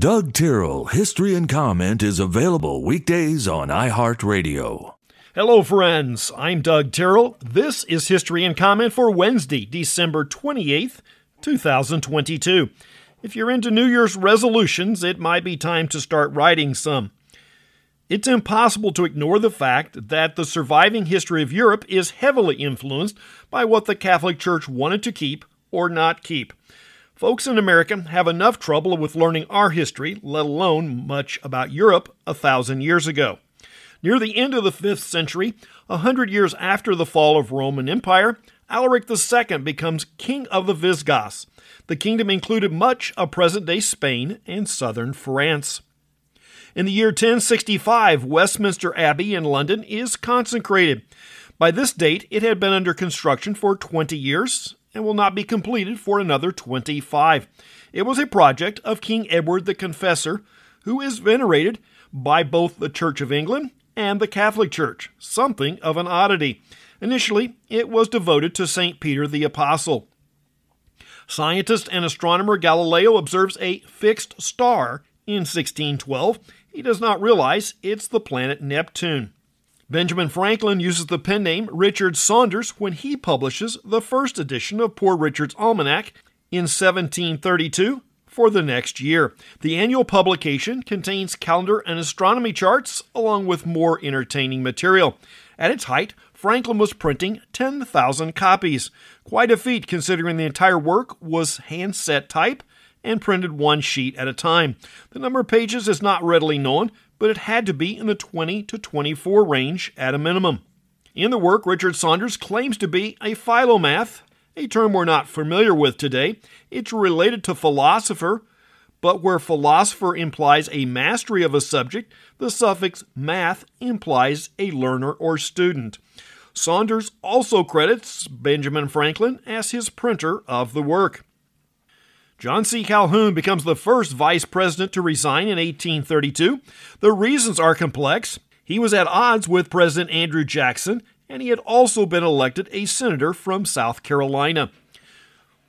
Doug Tyrrell History and Comment is available weekdays on iHeartRadio. Hello, friends. I'm Doug Tyrrell. This is History and Comment for Wednesday, December 28th, 2022. If you're into New Year's resolutions, it might be time to start writing some. It's impossible to ignore the fact that the surviving history of Europe is heavily influenced by what the Catholic Church wanted to keep or not keep. Folks in America have enough trouble with learning our history, let alone much about Europe a thousand years ago. Near the end of the 5th century, a hundred years after the fall of Roman Empire, Alaric II becomes king of the Visigoths. The kingdom included much of present day Spain and southern France. In the year 1065, Westminster Abbey in London is consecrated. By this date, it had been under construction for 20 years and will not be completed for another 25. It was a project of King Edward the Confessor, who is venerated by both the Church of England and the Catholic Church, something of an oddity. Initially, it was devoted to St. Peter the Apostle. Scientist and astronomer Galileo observes a fixed star in 1612. He does not realize it's the planet Neptune. Benjamin Franklin uses the pen name Richard Saunders when he publishes the first edition of Poor Richard's Almanac in 1732 for the next year. The annual publication contains calendar and astronomy charts along with more entertaining material. At its height, Franklin was printing 10,000 copies. Quite a feat considering the entire work was hand set type and printed one sheet at a time. The number of pages is not readily known, but it had to be in the 20 to 24 range at a minimum. In the work, Richard Saunders claims to be a philomath, a term we're not familiar with today. It's related to philosopher, but where philosopher implies a mastery of a subject, the suffix math implies a learner or student. Saunders also credits Benjamin Franklin as his printer of the work. John C. Calhoun becomes the first vice president to resign in 1832. The reasons are complex. He was at odds with President Andrew Jackson, and he had also been elected a senator from South Carolina.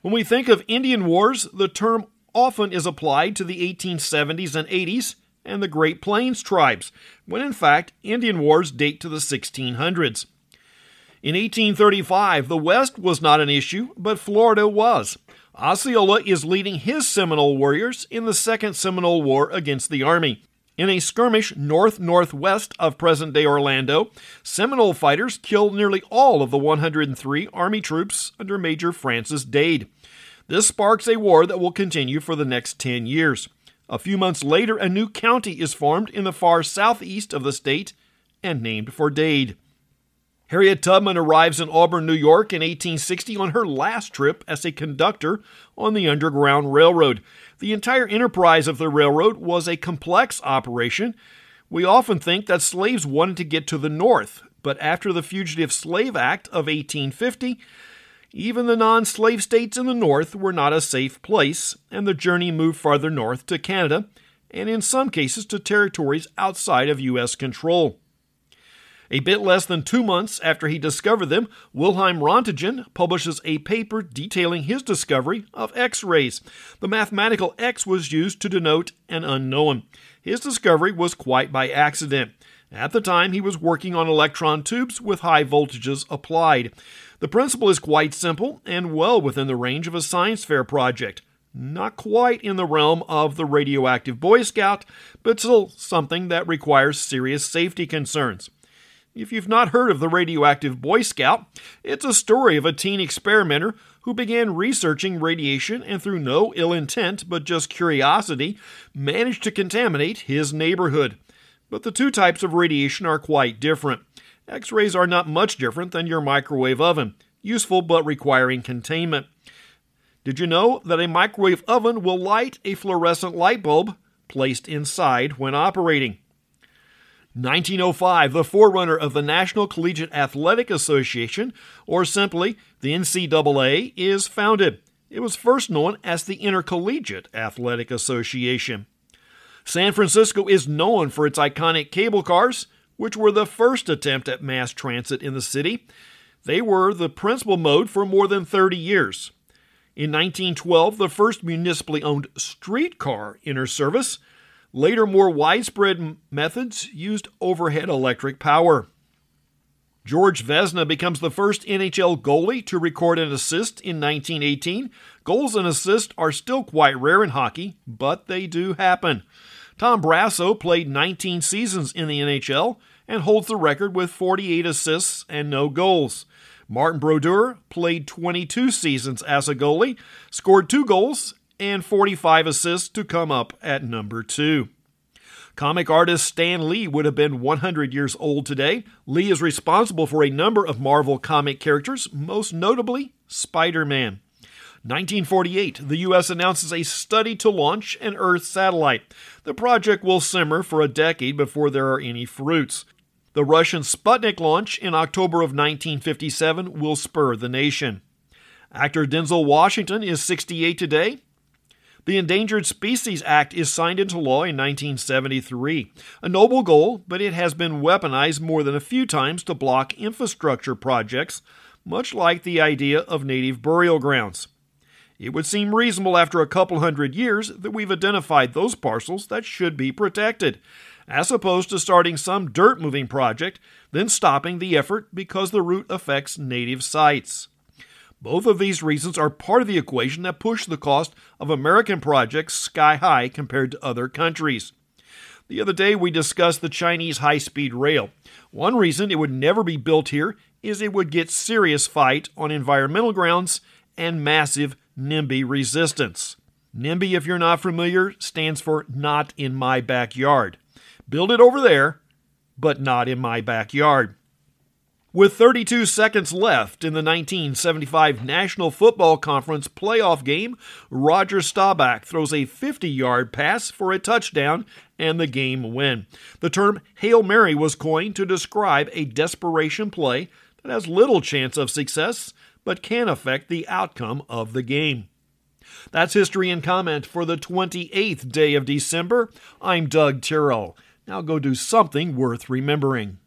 When we think of Indian Wars, the term often is applied to the 1870s and 80s and the Great Plains tribes, when in fact Indian Wars date to the 1600s. In 1835, the West was not an issue, but Florida was. Osceola is leading his Seminole warriors in the Second Seminole War against the Army. In a skirmish north northwest of present day Orlando, Seminole fighters killed nearly all of the 103 Army troops under Major Francis Dade. This sparks a war that will continue for the next 10 years. A few months later, a new county is formed in the far southeast of the state and named for Dade. Harriet Tubman arrives in Auburn, New York in 1860 on her last trip as a conductor on the Underground Railroad. The entire enterprise of the railroad was a complex operation. We often think that slaves wanted to get to the north, but after the Fugitive Slave Act of 1850, even the non slave states in the north were not a safe place, and the journey moved farther north to Canada, and in some cases to territories outside of U.S. control. A bit less than two months after he discovered them, Wilhelm Rontgen publishes a paper detailing his discovery of X rays. The mathematical X was used to denote an unknown. His discovery was quite by accident. At the time, he was working on electron tubes with high voltages applied. The principle is quite simple and well within the range of a science fair project. Not quite in the realm of the radioactive Boy Scout, but still something that requires serious safety concerns. If you've not heard of the radioactive Boy Scout, it's a story of a teen experimenter who began researching radiation and, through no ill intent but just curiosity, managed to contaminate his neighborhood. But the two types of radiation are quite different. X rays are not much different than your microwave oven, useful but requiring containment. Did you know that a microwave oven will light a fluorescent light bulb placed inside when operating? 1905, the forerunner of the National Collegiate Athletic Association, or simply the NCAA, is founded. It was first known as the Intercollegiate Athletic Association. San Francisco is known for its iconic cable cars, which were the first attempt at mass transit in the city. They were the principal mode for more than 30 years. In 1912, the first municipally owned streetcar entered service. Later, more widespread methods used overhead electric power. George Vezina becomes the first NHL goalie to record an assist in 1918. Goals and assists are still quite rare in hockey, but they do happen. Tom Barrasso played 19 seasons in the NHL and holds the record with 48 assists and no goals. Martin Brodeur played 22 seasons as a goalie, scored two goals and 45 assists to come up at number two. Comic artist Stan Lee would have been 100 years old today. Lee is responsible for a number of Marvel comic characters, most notably Spider Man. 1948, the U.S. announces a study to launch an Earth satellite. The project will simmer for a decade before there are any fruits. The Russian Sputnik launch in October of 1957 will spur the nation. Actor Denzel Washington is 68 today. The Endangered Species Act is signed into law in 1973. A noble goal, but it has been weaponized more than a few times to block infrastructure projects, much like the idea of native burial grounds. It would seem reasonable after a couple hundred years that we've identified those parcels that should be protected, as opposed to starting some dirt moving project, then stopping the effort because the route affects native sites. Both of these reasons are part of the equation that push the cost of American projects sky high compared to other countries. The other day, we discussed the Chinese high speed rail. One reason it would never be built here is it would get serious fight on environmental grounds and massive NIMBY resistance. NIMBY, if you're not familiar, stands for Not in My Backyard. Build it over there, but not in my backyard. With 32 seconds left in the 1975 National Football Conference playoff game, Roger Staubach throws a 50 yard pass for a touchdown and the game win. The term Hail Mary was coined to describe a desperation play that has little chance of success but can affect the outcome of the game. That's history and comment for the 28th day of December. I'm Doug Tyrrell. Now go do something worth remembering.